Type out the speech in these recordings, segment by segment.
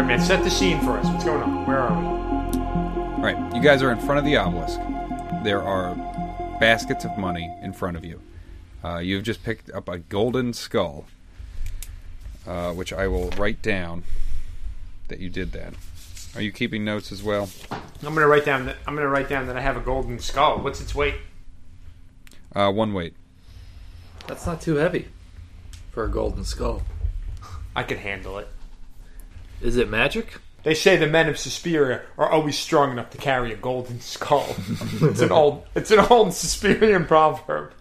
right, man. set the scene for us. What's going on? Where are we? All right, you guys are in front of the obelisk. There are baskets of money in front of you. Uh, you've just picked up a golden skull, uh, which I will write down that you did that. Are you keeping notes as well? I'm gonna write down that I'm gonna write down that I have a golden skull. What's its weight? Uh, one weight. That's not too heavy for a golden skull. I could handle it. Is it magic? They say the men of Suspiria are always strong enough to carry a golden skull. it's an old it's an old Suspirian proverb.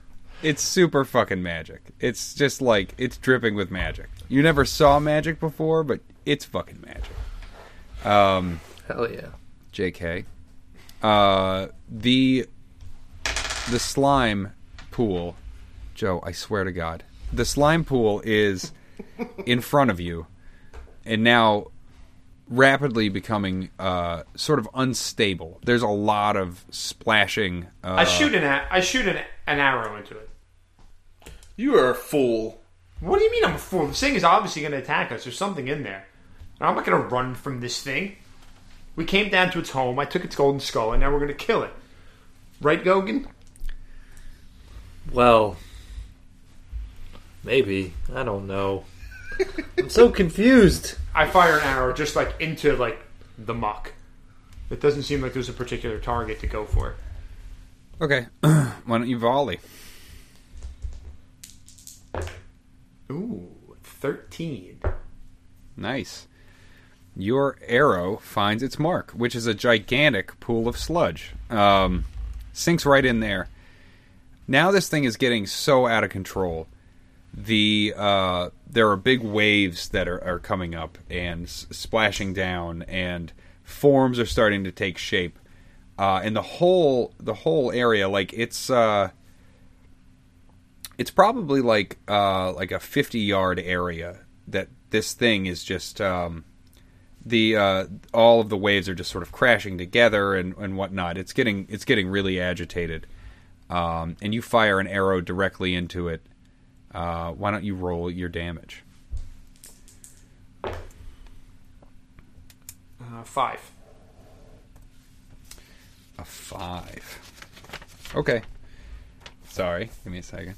It's super fucking magic. It's just like it's dripping with magic. You never saw magic before, but it's fucking magic. Um, Hell yeah. Jk. Uh, the the slime pool, Joe. I swear to God, the slime pool is in front of you, and now rapidly becoming uh, sort of unstable. There's a lot of splashing. Uh, I shoot an a- I shoot an, an arrow into it. You are a fool. What do you mean I'm a fool? This thing is obviously going to attack us. There's something in there. And I'm not going to run from this thing. We came down to its home. I took its golden skull, and now we're going to kill it. Right, Gogan? Well, maybe. I don't know. I'm so confused. I fire an arrow just like into like the muck. It doesn't seem like there's a particular target to go for. Okay, why don't you volley? Ooh, 13. Nice. Your arrow finds its mark, which is a gigantic pool of sludge. Um, sinks right in there. Now this thing is getting so out of control. The uh, there are big waves that are, are coming up and s- splashing down, and forms are starting to take shape. Uh, and the whole the whole area, like it's uh, it's probably like uh, like a 50 yard area that this thing is just um, the uh, all of the waves are just sort of crashing together and, and whatnot. It's getting it's getting really agitated, um, and you fire an arrow directly into it. Uh, why don't you roll your damage? Uh, five. A five. Okay. Sorry, give me a second.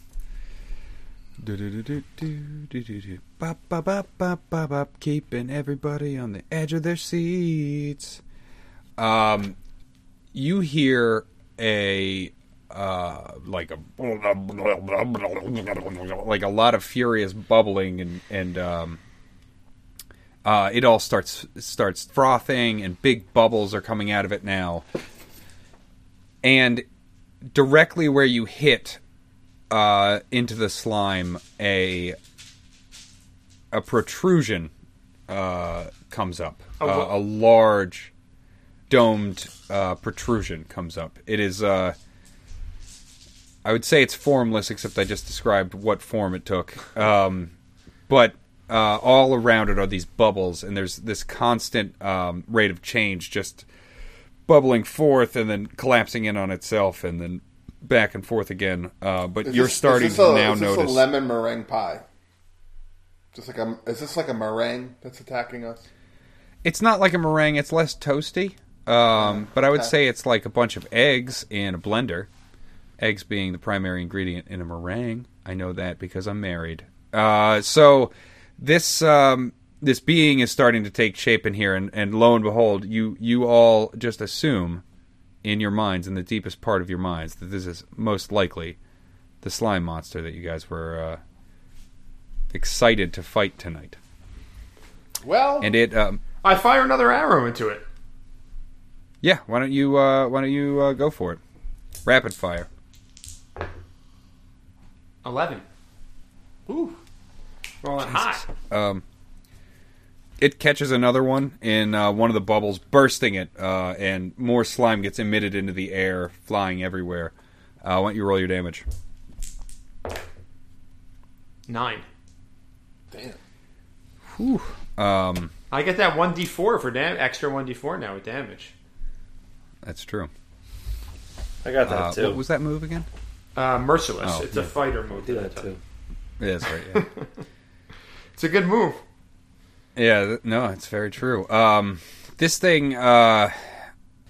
Do-do-do-do-do-do-do-do. Bop, bop, bop, bop, bop, bop. Keeping everybody on the edge of their seats. Um, you hear a uh, like a like a lot of furious bubbling and and um, uh, it all starts starts frothing and big bubbles are coming out of it now and directly where you hit uh, into the slime, a a protrusion uh, comes up. A Uh, a large domed uh, protrusion comes up. It is. I would say it's formless, except I just described what form it took. Um, but uh, all around it are these bubbles, and there's this constant um, rate of change, just bubbling forth and then collapsing in on itself, and then back and forth again. Uh, but Is you're this- starting to a, now is this notice. a lemon meringue pie. Just like a, is this like a meringue that's attacking us? It's not like a meringue; it's less toasty. Um, but I would okay. say it's like a bunch of eggs in a blender. Eggs being the primary ingredient in a meringue. I know that because I'm married. Uh, so this um, this being is starting to take shape in here, and, and lo and behold, you you all just assume in your minds, in the deepest part of your minds, that this is most likely the slime monster that you guys were uh, excited to fight tonight. Well, And it um, I fire another arrow into it. Yeah, why don't you uh, why don't you uh, go for it? Rapid fire. 11. Ooh. Rolling hot. Um, it catches another one in uh, one of the bubbles, bursting it, uh, and more slime gets emitted into the air, flying everywhere. Uh, why don't you roll your damage? Nine. damn. Whew. Um, I get that 1d4 for dam- extra 1d4 now with damage. that's true. I got that Uh, too. what was that move again? Uh, merciless. Oh, it's a fighter move. do that I that took. too. Yeah, that's right. Yeah. It's a good move. Yeah, no, it's very true. Um, this thing uh,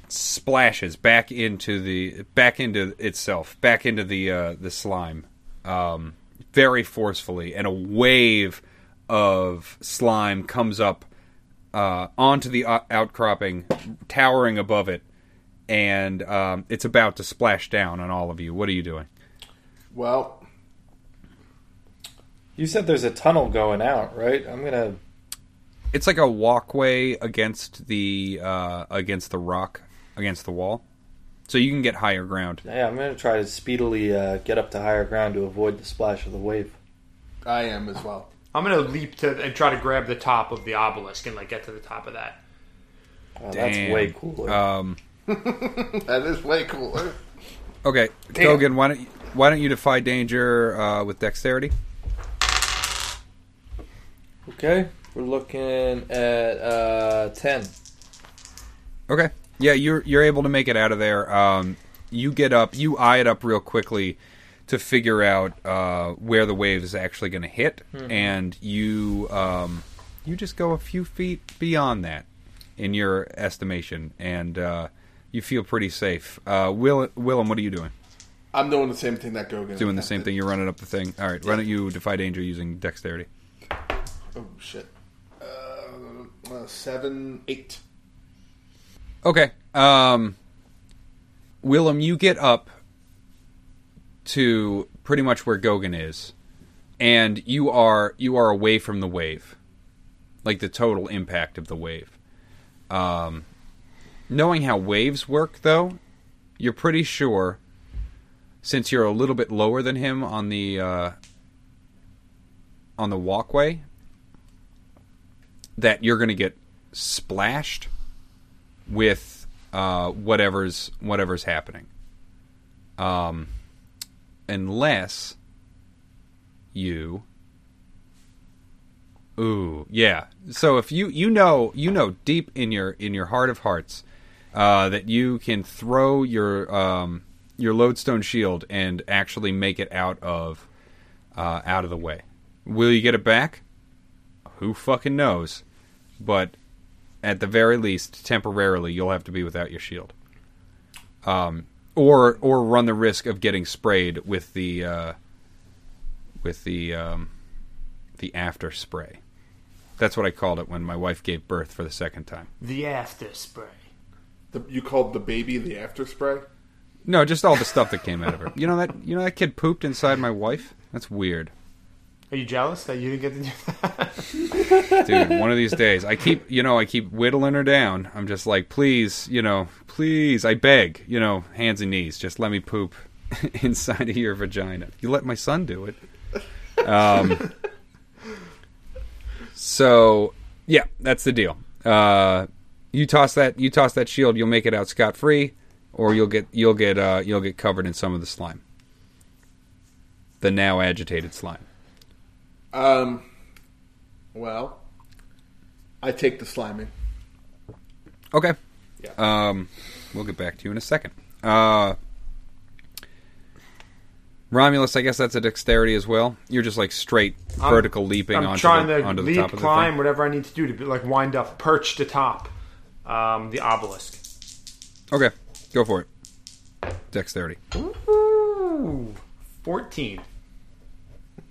splashes back into the back into itself, back into the uh, the slime, um, very forcefully, and a wave of slime comes up uh, onto the outcropping, towering above it, and um, it's about to splash down on all of you. What are you doing? Well, You said there's a tunnel going out, right? I'm gonna. It's like a walkway against the uh, against the rock against the wall, so you can get higher ground. Yeah, I'm gonna try to speedily uh, get up to higher ground to avoid the splash of the wave. I am as well. I'm gonna leap to and try to grab the top of the obelisk and like get to the top of that. Oh, that's way cooler. Um, That is way cooler. Okay, Gogan, why don't you, why don't you defy danger uh, with dexterity? okay, we're looking at uh, ten. Okay, yeah, you're you're able to make it out of there. Um, you get up, you eye it up real quickly to figure out uh, where the wave is actually going to hit, and you um, you just go a few feet beyond that in your estimation, and uh, you feel pretty safe. Uh, Will Willem, what are you doing? I'm doing the same thing that Gogan. Is. Doing the same thing. You're running up the thing. All right, why don't you defy danger using dexterity? Oh shit. Uh, uh, seven, eight. Okay. Um, Willem, you get up to pretty much where Gogan is, and you are you are away from the wave, like the total impact of the wave. Um, knowing how waves work, though, you're pretty sure, since you're a little bit lower than him on the uh, on the walkway, that you're going to get splashed with uh, whatever's whatever's happening. Um, unless you, ooh, yeah. So if you you know you know deep in your in your heart of hearts uh, that you can throw your um, your lodestone shield and actually make it out of uh, out of the way. Will you get it back? Who fucking knows? But at the very least, temporarily, you'll have to be without your shield, um, or or run the risk of getting sprayed with the uh, with the um, the after spray. That's what I called it when my wife gave birth for the second time. The after spray. The, you called the baby the after spray? No, just all the stuff that came out of her. You know that you know that kid pooped inside my wife. That's weird, Are you jealous that you didn't get to do that? dude. One of these days, I keep you know I keep whittling her down. I'm just like, please, you know, please, I beg, you know, hands and knees, just let me poop inside of your vagina. You let my son do it. Um. So, yeah, that's the deal. Uh, you toss that you toss that shield, you'll make it out scot free, or you'll get you'll get uh, you'll get covered in some of the slime. The now agitated slime. Um. Well, I take the sliming. Okay. Yeah. Um, we'll get back to you in a second. Uh, Romulus, I guess that's a dexterity as well. You're just like straight I'm- vertical leaping I'm onto, trying the, to onto the leap, top of the climb, thing. whatever I need to do to be, like wind up, perch atop um, the obelisk. Okay, go for it. Dexterity. Ooh, fourteen.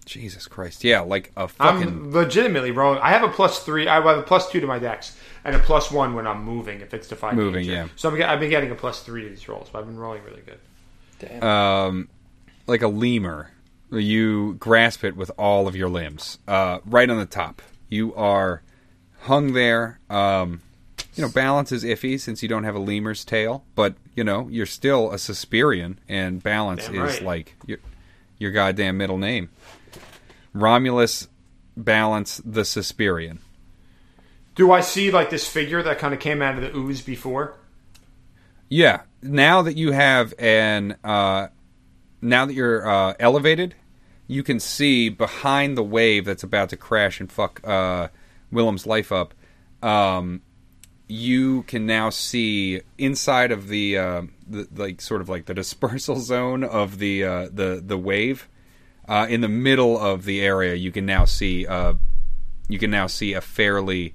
Jesus Christ. Yeah, like a fucking. I'm legitimately wrong. I have a plus three. I have a plus two to my dex and a plus one when I'm moving. If it's defined Moving, danger. yeah. So I'm, I've been getting a plus three to these rolls. But I've been rolling really good. Damn. um, like a lemur. You grasp it with all of your limbs, uh, right on the top. You are hung there. Um, you know, balance is iffy since you don't have a lemur's tail, but you know you're still a Suspirian, and balance Damn is right. like your your goddamn middle name. Romulus, balance the Suspirian. Do I see like this figure that kind of came out of the ooze before? Yeah. Now that you have an, uh, now that you're uh, elevated, you can see behind the wave that's about to crash and fuck uh, Willem's life up. Um, you can now see inside of the, uh, the like sort of like the dispersal zone of the uh, the the wave. Uh, in the middle of the area, you can now see uh, you can now see a fairly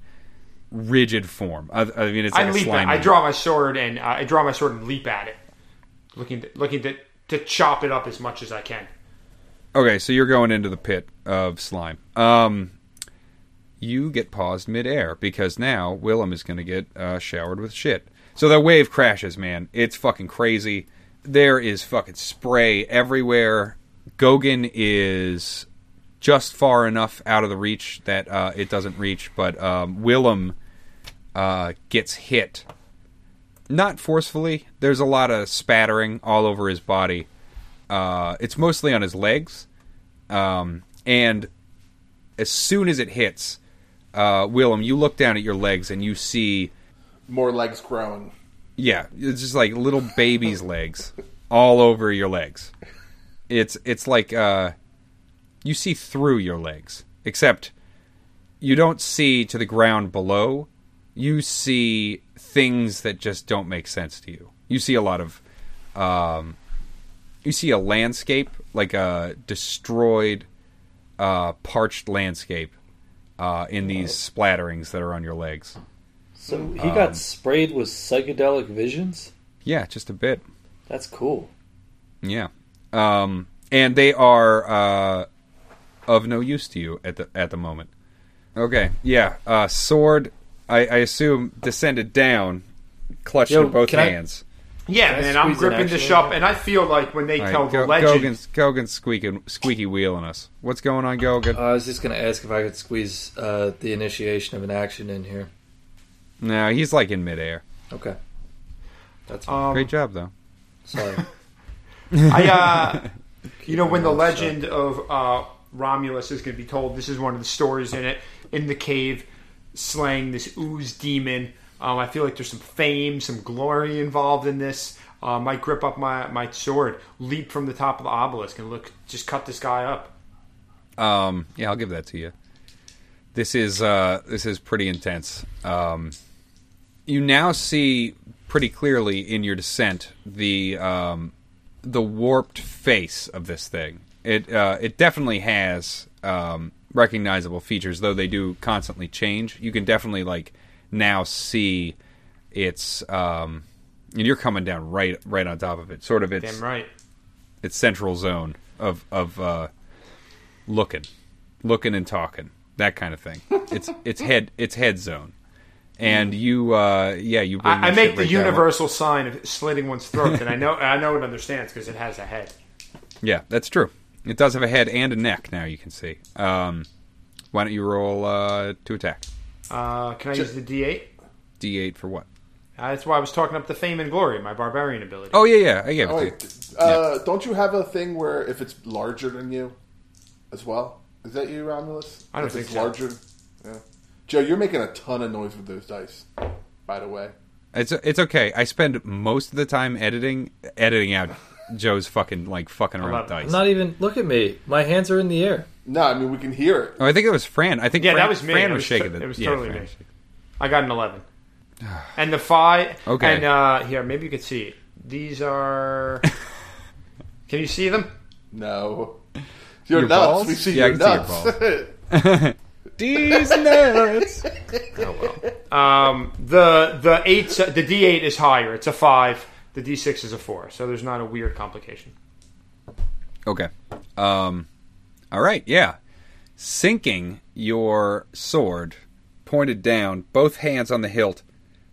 rigid form. I, I mean, it's like I a leap. At, I draw my sword and uh, I draw my sword and leap at it, looking to, looking to to chop it up as much as I can. Okay, so you're going into the pit of slime. Um, you get paused midair because now Willem is going to get uh, showered with shit. So that wave crashes, man. It's fucking crazy. There is fucking spray everywhere. Gogan is just far enough out of the reach that uh, it doesn't reach, but um, Willem uh, gets hit. Not forcefully. There's a lot of spattering all over his body. Uh, it's mostly on his legs. Um, and as soon as it hits, uh, Willem, you look down at your legs and you see, More legs growing. yeah, it's just like little baby's legs all over your legs. It's it's like uh, you see through your legs, except you don't see to the ground below. You see things that just don't make sense to you. You see a lot of, um, you see a landscape like a destroyed, uh, parched landscape uh, in these splatterings that are on your legs. So he got sprayed with psychedelic visions. Yeah, just a bit. That's cool. Yeah, um, and they are uh, of no use to you at the at the moment. Okay, yeah, uh, sword. I, I assume descended down, clutched Yo, in both can I- hands. Yeah, Can I man, I'm gripping the action shop, and I feel like when they All tell right, the Go- legend, Gogan's, Gogan's squeaking squeaky wheeling us. What's going on, Gogan? Uh, I was just going to ask if I could squeeze uh, the initiation of an action in here. no, he's like in midair. Okay. That's fine. um, Great job, though. Sorry. I, uh, you know, when the going, legend of uh, Romulus is going to be told, this is one of the stories in it. In the cave, slaying this ooze demon. Um, I feel like there's some fame, some glory involved in this. Uh, might grip up my, my sword, leap from the top of the obelisk, and look, just cut this guy up. Um, yeah, I'll give that to you. This is uh, this is pretty intense. Um, you now see pretty clearly in your descent the um, the warped face of this thing. It uh, it definitely has um, recognizable features, though they do constantly change. You can definitely like now see its um, and you're coming down right right on top of it. Sort of its Damn right. its central zone of of uh, looking, looking and talking, that kind of thing. It's it's head it's head zone, and you uh, yeah you bring I, I make the right universal sign of slitting one's throat, and I know I know it understands because it has a head. Yeah, that's true. It does have a head and a neck. Now you can see. Um, why don't you roll uh, to attack? Uh, can I use the D8? D8 for what? Uh, that's why I was talking up the fame and glory, my barbarian ability. Oh yeah yeah I gave it Oh, to wait. Uh, Don't you have a thing where if it's larger than you as well? Is that you, Romulus? I don't if think it's so. larger. Yeah. Joe, you're making a ton of noise with those dice, by the way. It's it's okay. I spend most of the time editing editing out Joe's fucking like fucking around with dice. I'm not even. Look at me. My hands are in the air. No, I mean, we can hear it. Oh, I think it was Fran. I think Yeah, Fran, that was me. Fran was, was shaking to- it. it was yeah, totally Fran me. I got an 11. And the five. Okay. And uh, here, maybe you can see it. These are. can you see them? No. You're Your nuts. balls? We see Yeah, I your can see your nuts. These nuts. Um, the the eight, the D eight is higher. It's a five. The D six is a four. So there's not a weird complication. Okay. Um, all right. Yeah. Sinking your sword, pointed down, both hands on the hilt,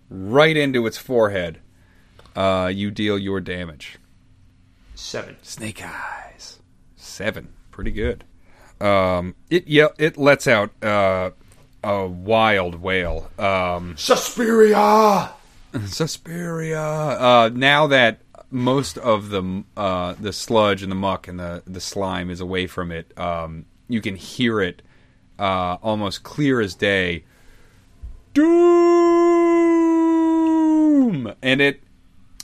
right into its forehead. Uh, you deal your damage. Seven. Snake eyes. Seven. Pretty good. Um, it yeah, it lets out uh, a wild wail. Um, Suspiria. Suspiria. Uh, now that most of the uh, the sludge and the muck and the, the slime is away from it, um, you can hear it uh, almost clear as day. Doom, and it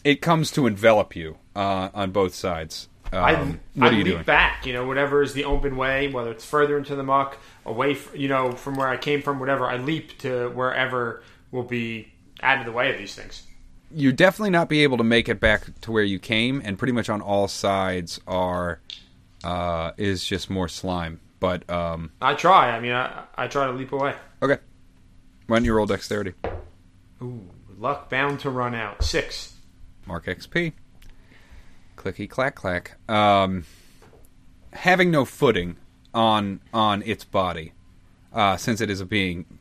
it comes to envelop you uh, on both sides. Um, I, what I are you leap doing? back. You know, whatever is the open way, whether it's further into the muck, away, f- you know, from where I came from, whatever. I leap to wherever will be out of the way of these things. You definitely not be able to make it back to where you came, and pretty much on all sides are uh, is just more slime. but um, I try. I mean, I, I try to leap away. okay. Why don't you roll dexterity? Ooh, luck bound to run out. Six. Mark XP. Clicky clack clack. Um, having no footing on on its body, uh, since it is a being,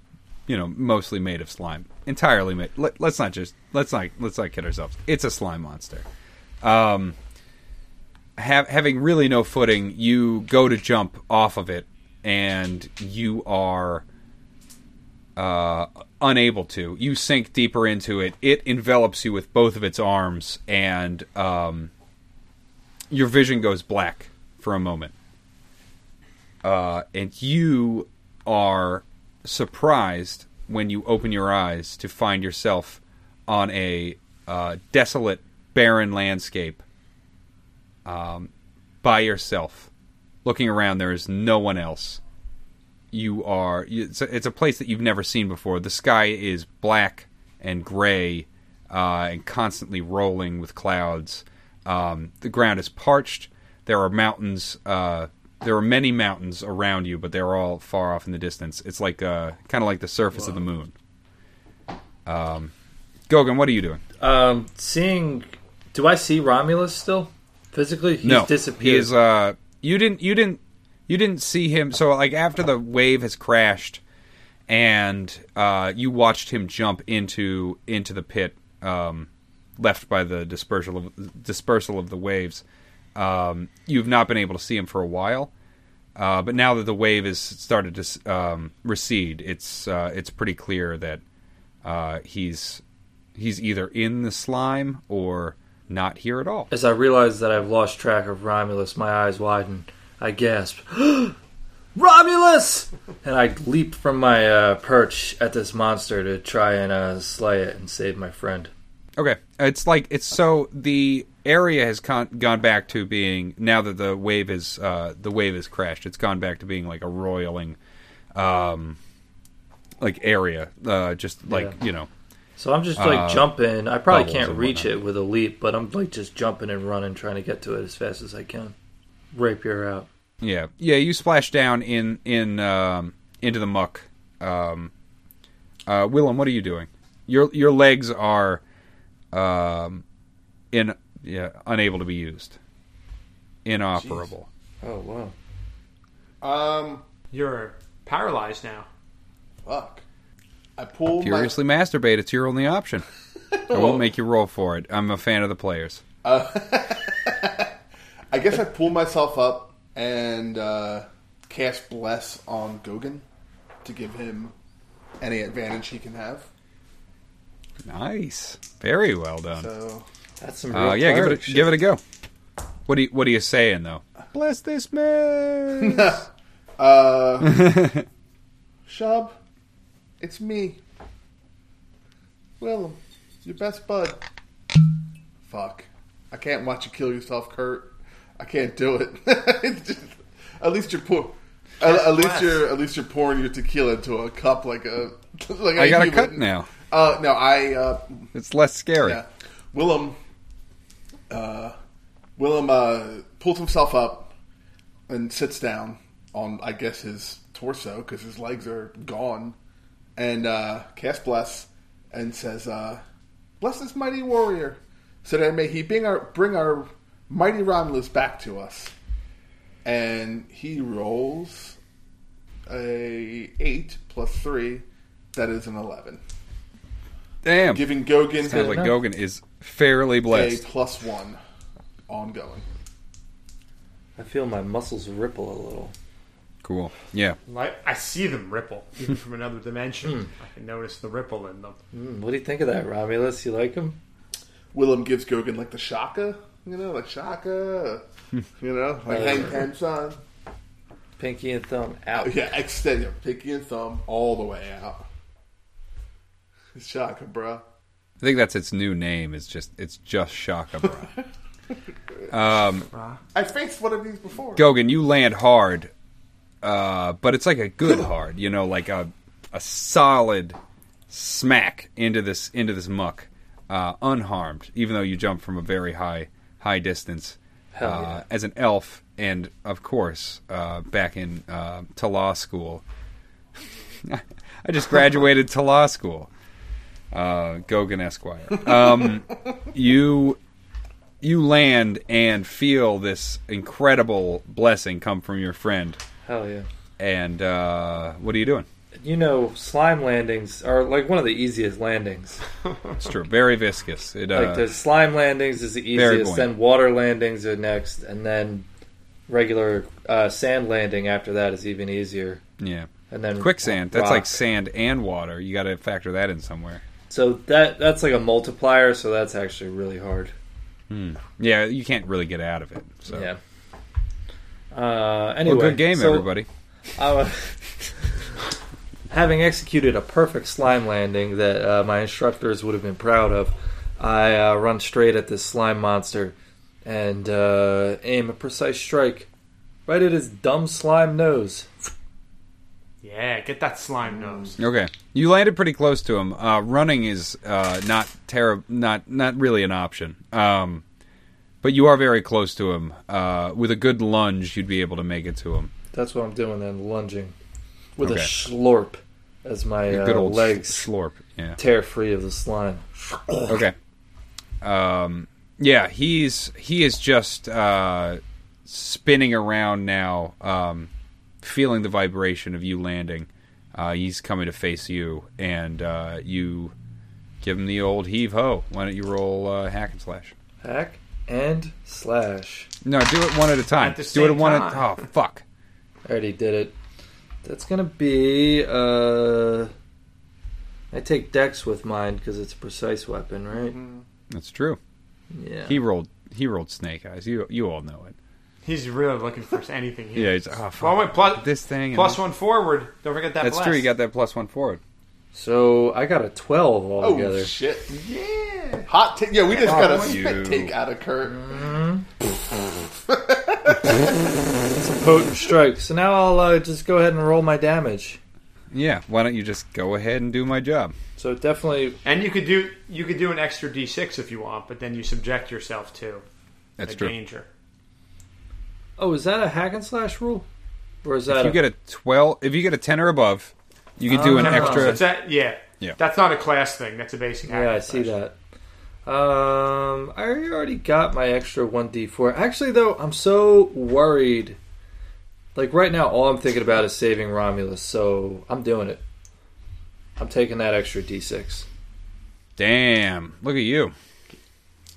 you know, mostly made of slime, entirely made. Let, let's not just let's not let's not kid ourselves. It's a slime monster. Um, have, having really no footing, you go to jump off of it, and you are uh, unable to. You sink deeper into it. It envelops you with both of its arms, and um, your vision goes black for a moment. Uh, and you are surprised when you open your eyes to find yourself on a uh, desolate, barren landscape um, by yourself. Looking around, there is no one else you are it's a, it's a place that you've never seen before. The sky is black and gray uh, and constantly rolling with clouds. Um, the ground is parched. There are mountains. Uh, there are many mountains around you, but they're all far off in the distance. It's like uh, kind of like the surface of the moon. Um, Gogan, what are you doing? Um, seeing, do I see Romulus still physically? He's no, disappeared. He is. Uh, you didn't. You didn't. You didn't see him. So, like after the wave has crashed, and uh, you watched him jump into into the pit um, left by the dispersal of dispersal of the waves. Um, you've not been able to see him for a while, uh, but now that the wave has started to um, recede, it's uh, it's pretty clear that uh, he's he's either in the slime or not here at all. As I realize that I've lost track of Romulus, my eyes widen. I gasp, Romulus! And I leap from my uh, perch at this monster to try and uh, slay it and save my friend. Okay, it's like it's so the area has con- gone back to being now that the wave is uh, the wave has crashed. It's gone back to being like a roiling, um, like area, uh, just like Yeah. you know. So I'm just like Uh, jumping. I probably can't reach it with a leap, but I'm like just jumping and running, trying to get to it as fast as I can. Rapier out. Yeah, yeah. You splash down in in um, into the muck. Um, uh, Willem, what are you doing? Your your legs are um, in yeah unable to be used, inoperable. Oh wow. Um, You're paralyzed now. fuck. I pull Furiously masturbate. It's your only option. I won't make you roll for it. I'm a fan of the players. my. I guess I pull myself up and uh, cast bless on Gogan to give him any advantage he can have. Nice, very well done. So That's some real Uh, yeah, give it a, shit. give it a go. What do you, what are you saying though? Bless this man. Uh, Shub, it's me. Willem, your best bud. Fuck. I can't watch you kill yourself, Kurt. I can't do it. Just- at least you're pour, at, at least you're at least you're pouring your tequila into a cup like a like I got a cut now. Uh, no, I uh, It's less scary. yeah. Willem, uh, Willem uh, pulls himself up and sits down on, I guess, his torso because his legs are gone, and uh, casts bless and says, uh, "Bless this mighty warrior, so that may he bring our bring our mighty Romulus back to us." And he rolls a eight plus three, that is an eleven, Damn. giving Gogan Sounds like enough. Gogan is fairly blessed. a blessed. plus one ongoing. I feel my muscles ripple a little. Cool. Yeah. Like I see them ripple, even from another dimension. I can notice the ripple in them. Mm, what do you think of that, Romulus? You like him? Willem gives Gogan like the shaka, you know, like shaka, you know, like hang yeah. ten son. Pinky and thumb out. Yeah, extend your pinky and thumb all the way out. Shaka, bro. I think that's its new name. Is just it's just Shaka, bro. um, I faced one of these before. Gogan, you land hard, uh, but it's like a good hard. You know, like a a solid smack into this into this muck, uh, unharmed. Even though you jump from a very high high distance, Hell uh, as an elf, and of course, uh, back in uh, to law school. I just graduated to law school. Uh, Gogan Esquire. Um, you you land and feel this incredible blessing come from your friend. Hell yeah. And uh, what are you doing? You know, slime landings are like one of the easiest landings. It's true, very viscous. It uh, Like the slime landings is the easiest, buoyant. then water landings are next, and then regular uh, sand landing after that is even easier. yeah. And then Quicksand. That's rock. like sand and water. You got to factor that in somewhere. So that that's like a multiplier. So that's actually really hard. Yeah, you can't really get out of it. So, Yeah. Uh, anyway, well, good game, so, everybody. uh, having executed a perfect slime landing that uh, my instructors would have been proud of, I uh, run straight at this slime monster and uh, aim a precise strike right at his dumb slime nose. Yeah, get that slime nose. Okay, you landed pretty close to him. Uh, running is uh, not terrible, not not really an option. Um, but you are very close to him. Uh, with a good lunge, you'd be able to make it to him. That's what I'm doing then, lunging with Okay. a slurp as my A uh, good old legs slorp. Yeah. tear free of the slime. Okay. Um, yeah, he's he is just uh, spinning around now, um, feeling the vibration of you landing. Uh, he's coming to face you, and uh, you give him the old heave ho. Why don't you roll uh, hack and slash? Hack and slash. No, do it one at a time. At do it same one at time. oh fuck. I already did it. That's gonna be. Uh, I take Dex with mine because it's a precise weapon, right? That's true. Yeah. He rolled he rolled snake eyes. You you all know it. He's really looking for anything here. Yeah, he's oh fuck. Well, wait, plus, this thing and plus this- one forward. Don't forget that. That's blast. true. You got that plus one forward. so I got a twelve Oh altogether. Oh shit! Yeah. Hot take. Yeah, we just Oh, got a you. spit take out of Kurt. It's a potent strike. So now I'll uh, just go ahead and roll my damage. Yeah. Why don't you just go ahead and do my job? So definitely, And you could do you could do an extra d6 if you want, but then you subject yourself to That's a true. danger. Oh, is that a hack and slash rule, or is that If you a, get a twelve, if you get a ten or above, you can do an Oh. So extra. it's that, yeah. Yeah. That's not a class thing. That's a basic. Yeah, I hack see that. Um, I already got my extra one d four. Actually, though, I'm so worried. Like right now, all I'm thinking about is saving Romulus, so I'm doing it. I'm taking that extra d six Damn! Look at you.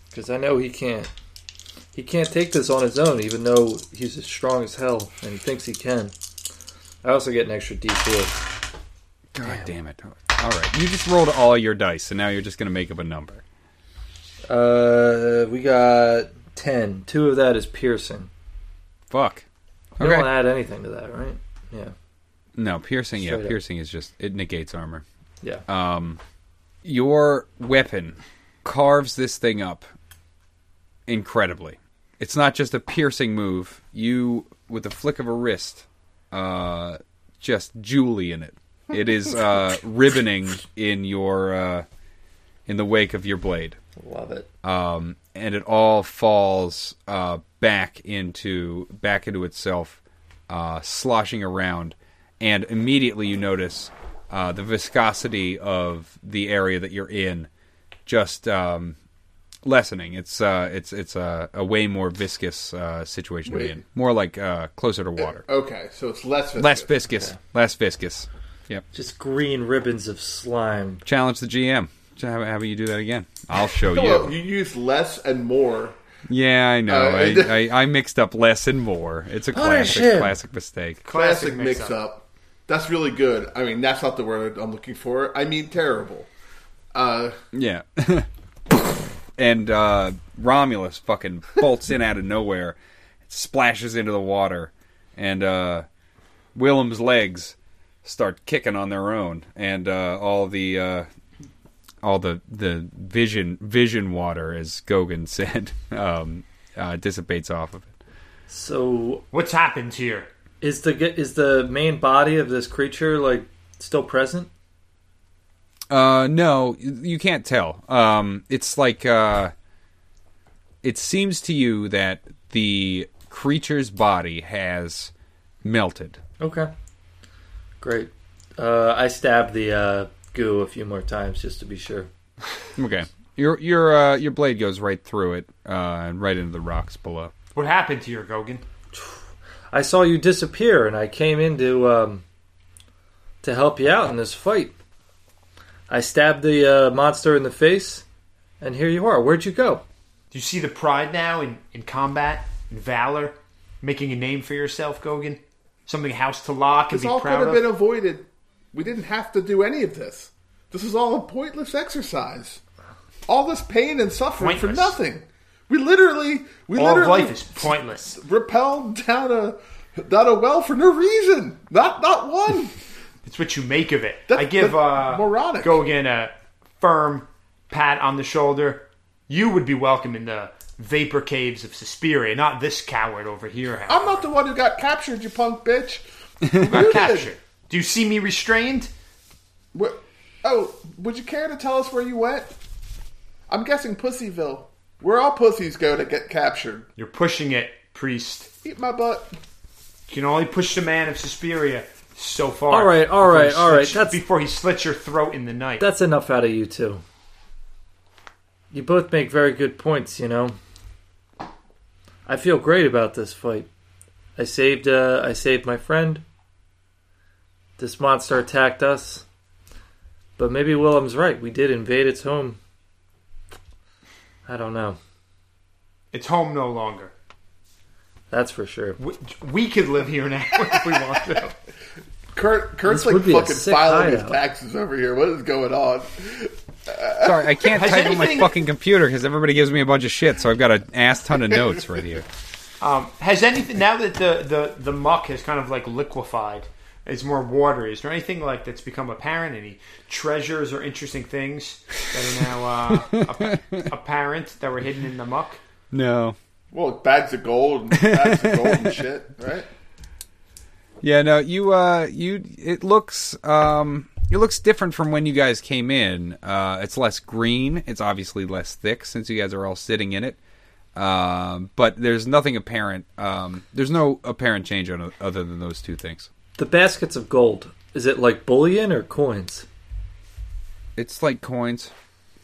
because I know he can't. He can't take this on his own, even though he's as strong as hell and he thinks he can. I also get an extra d four. God damn it! All right, you just rolled all your dice, and now you're just gonna make up a number. Uh, we got ten. Two of that is piercing. Fuck. You Okay. don't add anything to that, right? Yeah. No, piercing. Yeah, up. piercing is just it negates armor. Yeah. Um, your weapon carves this thing up incredibly. It's not just a piercing move. You, with the flick of a wrist, uh, just Julie in it. It is uh, ribboning in your uh, in the wake of your blade, Love it. um, and it all falls uh, back into back into itself, uh, sloshing around, and immediately you notice uh, the viscosity of the area that you're in just um, lessening. It's uh, it's it's a, a way more viscous uh, situation to be in, more like uh, closer to water, Okay, so it's less viscous. less viscous, less viscous. Yep. Just green ribbons of slime. Challenge the GM. How, how about you do that again? I'll show Hello, you. you use less and more. Yeah, I know. Uh, I, I, I mixed up less and more. It's a classic, him. classic mistake. Classic, Classic mix, mix-up. up. That's really good. I mean, that's not the word I'm looking for. I mean, terrible. Uh, Yeah. and uh, Romulus fucking bolts in out of nowhere, splashes into the water, and uh, Willem's legs start kicking on their own, and uh, all the uh, all the the vision vision water, as Gogan said, um, uh, dissipates off of it. So What's happened here? is the is the main body of this creature like still present? Uh, no, you can't tell. Um, it's like uh, it seems to you that the creature's body has melted. Okay. Great. Uh, I stabbed the uh, goo a few more times just to be sure. Okay. Your your uh, your blade goes right through it uh, and right into the rocks below. What happened to your Gogan? I saw you disappear, and I came in to um, to help you out in this fight. I stabbed the uh, monster in the face, and here you are. Where'd you go? Do you see the pride now in, in combat and valor, making a name for yourself, Gogan? Something house to lock and This be all could have of. been avoided. We didn't have to do any of this. This is all a pointless exercise. All this pain and suffering for nothing. We literally, we All of literally life is pointless. repelled down a down a well for no reason. Not not one. It's what you make of it. That's- I give uh, moronic. Gogan a firm pat on the shoulder. You would be welcome in the vapor caves of Suspiria, not this coward over here. I'm not the one who got captured, you punk bitch. Who You got captured. Do you see me restrained? Where, oh, would you care to tell us where you went? I'm guessing Pussyville. Where all pussies go to get captured. You're pushing it, priest. Eat my butt. You can only push the man of Suspiria so far. All right, all right, all right, that's- before he slits your throat in the night. That's enough out of you two. You both make very good points, you know. I feel great about this fight. I saved uh, I saved my friend. This monster attacked us. But maybe Willem's right. We did invade its home. I don't know. It's home no longer. That's for sure. We, we could live here now if we want to. Kurt, Kurt's This like would be a fucking filing his taxes over here. What is going on? Sorry, I can't Has type on my fucking computer because everybody gives me a bunch of shit. So I've got an ass ton of notes right here. Um, has anything now that the, the, the muck has kind of like liquefied, it's more watery. Is there anything like that's become apparent? Any treasures or interesting things that are now uh, ap- apparent that were hidden in the muck? No. Well, bags of gold and bags of gold and shit, right? Yeah, no, you uh you it looks um it looks different from when you guys came in. Uh it's less green. It's obviously less thick since you guys are all sitting in it. Um but there's nothing apparent. Um there's no apparent change on, other than those two things. The baskets of gold. Is it like bullion or coins? It's like coins.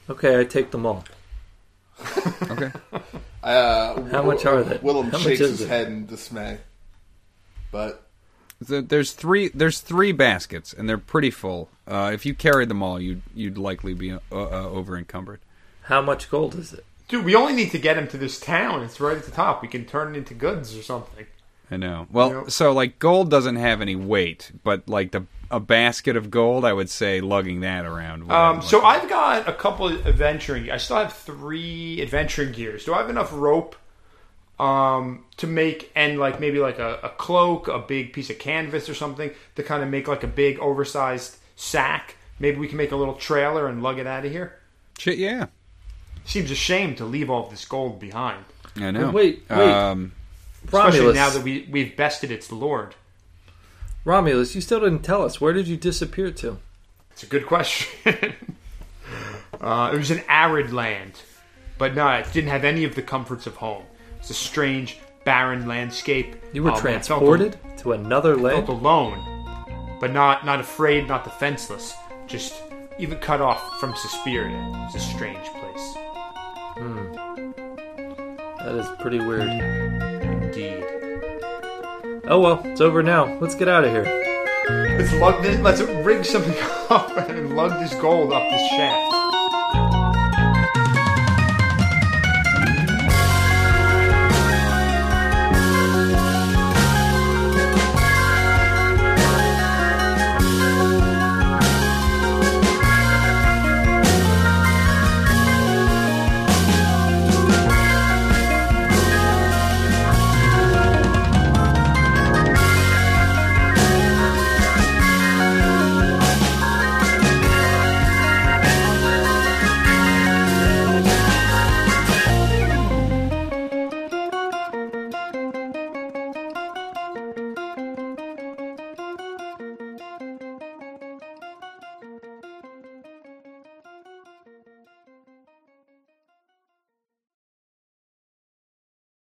Okay, I take them all. Okay. Uh, How much are they? Willem How much shakes is his it? head in dismay. But So there's three there's three baskets and they're pretty full. Uh if you carried them all, you'd you'd likely be uh, uh, over encumbered. How much gold is it? Dude, we only need to get him to this town. It's right at the top. We can turn it into goods or something. I know. Well, Yep. so like gold doesn't have any weight, but like the a basket of gold, I would say lugging that around. would Um, so I've got a couple of adventuring. I still have three adventuring gears. Do I have enough rope um, to make and like maybe like a, a cloak, a big piece of canvas or something to kind of make like a big oversized sack? Maybe we can make a little trailer and lug it out of here. shit, yeah, Seems a shame to leave all of this gold behind, I know. Wait, wait. Um, especially Romulus. now that we we've bested its lord. Romulus, you still didn't tell us. Where did you disappear to? It's a good question. uh, it was an arid land, but no, it didn't have any of the comforts of home. It's a strange, barren landscape. You were Um, I felt a- transported to another land? alone, but not not afraid, not defenseless. Just even cut off from Suspiria. It's a strange place, Hmm. That is pretty weird. indeed. Oh well, it's over now. Let's get out of here. Let's lug this. Let's rig something up and lug this gold up this shaft.